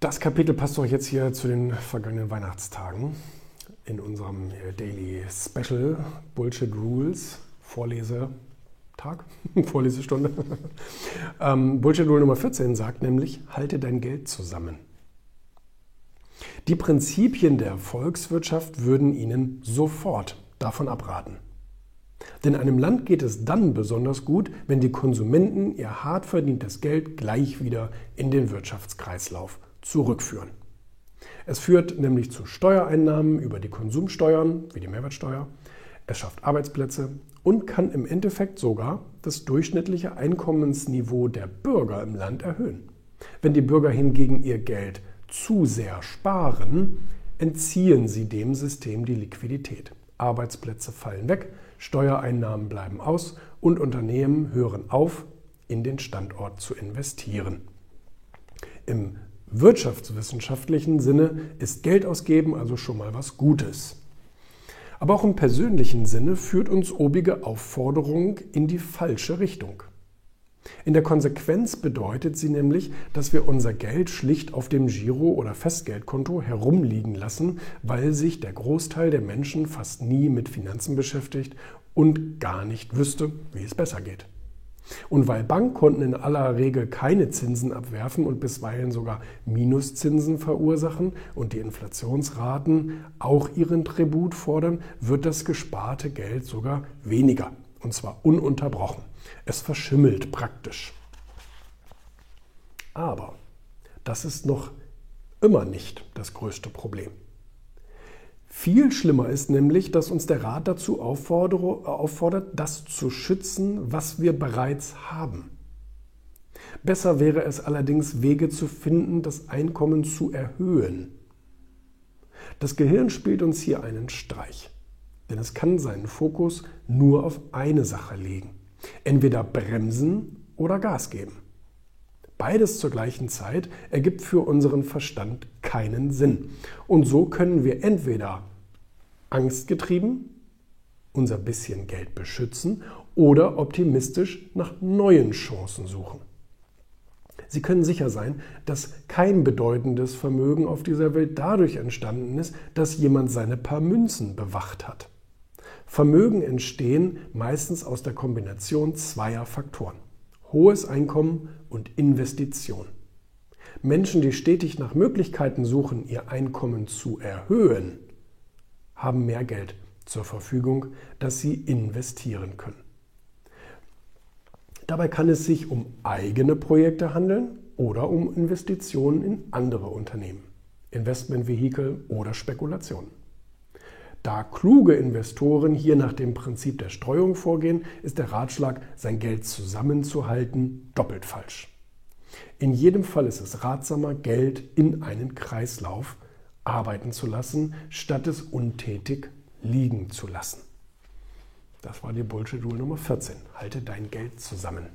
Das Kapitel passt doch jetzt hier zu den vergangenen Weihnachtstagen in unserem Daily Special Bullshit Rules Vorlesetag, Vorlesestunde. ähm, Bullshit Rule Nummer 14 sagt nämlich, halte dein Geld zusammen. Die Prinzipien der Volkswirtschaft würden Ihnen sofort davon abraten. Denn einem Land geht es dann besonders gut, wenn die Konsumenten ihr hart verdientes Geld gleich wieder in den Wirtschaftskreislauf zurückführen. Es führt nämlich zu Steuereinnahmen über die Konsumsteuern, wie die Mehrwertsteuer. Es schafft Arbeitsplätze und kann im Endeffekt sogar das durchschnittliche Einkommensniveau der Bürger im Land erhöhen. Wenn die Bürger hingegen ihr Geld zu sehr sparen, entziehen sie dem System die Liquidität. Arbeitsplätze fallen weg, Steuereinnahmen bleiben aus und Unternehmen hören auf, in den Standort zu investieren. Im wirtschaftswissenschaftlichen Sinne ist Geld ausgeben also schon mal was Gutes. Aber auch im persönlichen Sinne führt uns obige Aufforderung in die falsche Richtung. In der Konsequenz bedeutet sie nämlich, dass wir unser Geld schlicht auf dem Giro- oder Festgeldkonto herumliegen lassen, weil sich der Großteil der Menschen fast nie mit Finanzen beschäftigt und gar nicht wüsste, wie es besser geht. Und weil Bankkonten in aller Regel keine Zinsen abwerfen und bisweilen sogar Minuszinsen verursachen und die Inflationsraten auch ihren Tribut fordern, wird das gesparte Geld sogar weniger. Und zwar ununterbrochen. Es verschimmelt praktisch. Aber das ist noch immer nicht das größte Problem. Viel schlimmer ist nämlich, dass uns der Rat dazu auffordert, das zu schützen, was wir bereits haben. Besser wäre es allerdings, Wege zu finden, das Einkommen zu erhöhen. Das Gehirn spielt uns hier einen Streich, denn es kann seinen Fokus nur auf eine Sache legen. Entweder bremsen oder Gas geben. Beides zur gleichen Zeit ergibt für unseren Verstand keinen Sinn. Und so können wir entweder angstgetrieben unser bisschen Geld beschützen oder optimistisch nach neuen Chancen suchen. Sie können sicher sein, dass kein bedeutendes Vermögen auf dieser Welt dadurch entstanden ist, dass jemand seine paar Münzen bewacht hat. Vermögen entstehen meistens aus der Kombination zweier Faktoren hohes Einkommen und Investition. Menschen, die stetig nach Möglichkeiten suchen, ihr Einkommen zu erhöhen, haben mehr Geld zur Verfügung, das sie investieren können. Dabei kann es sich um eigene Projekte handeln oder um Investitionen in andere Unternehmen, Investmentvehikel oder Spekulationen. Da kluge Investoren hier nach dem Prinzip der Streuung vorgehen, ist der Ratschlag, sein Geld zusammenzuhalten, doppelt falsch. In jedem Fall ist es ratsamer, Geld in einen Kreislauf arbeiten zu lassen, statt es untätig liegen zu lassen. Das war die Bullshit-Rule Nummer 14. Halte dein Geld zusammen.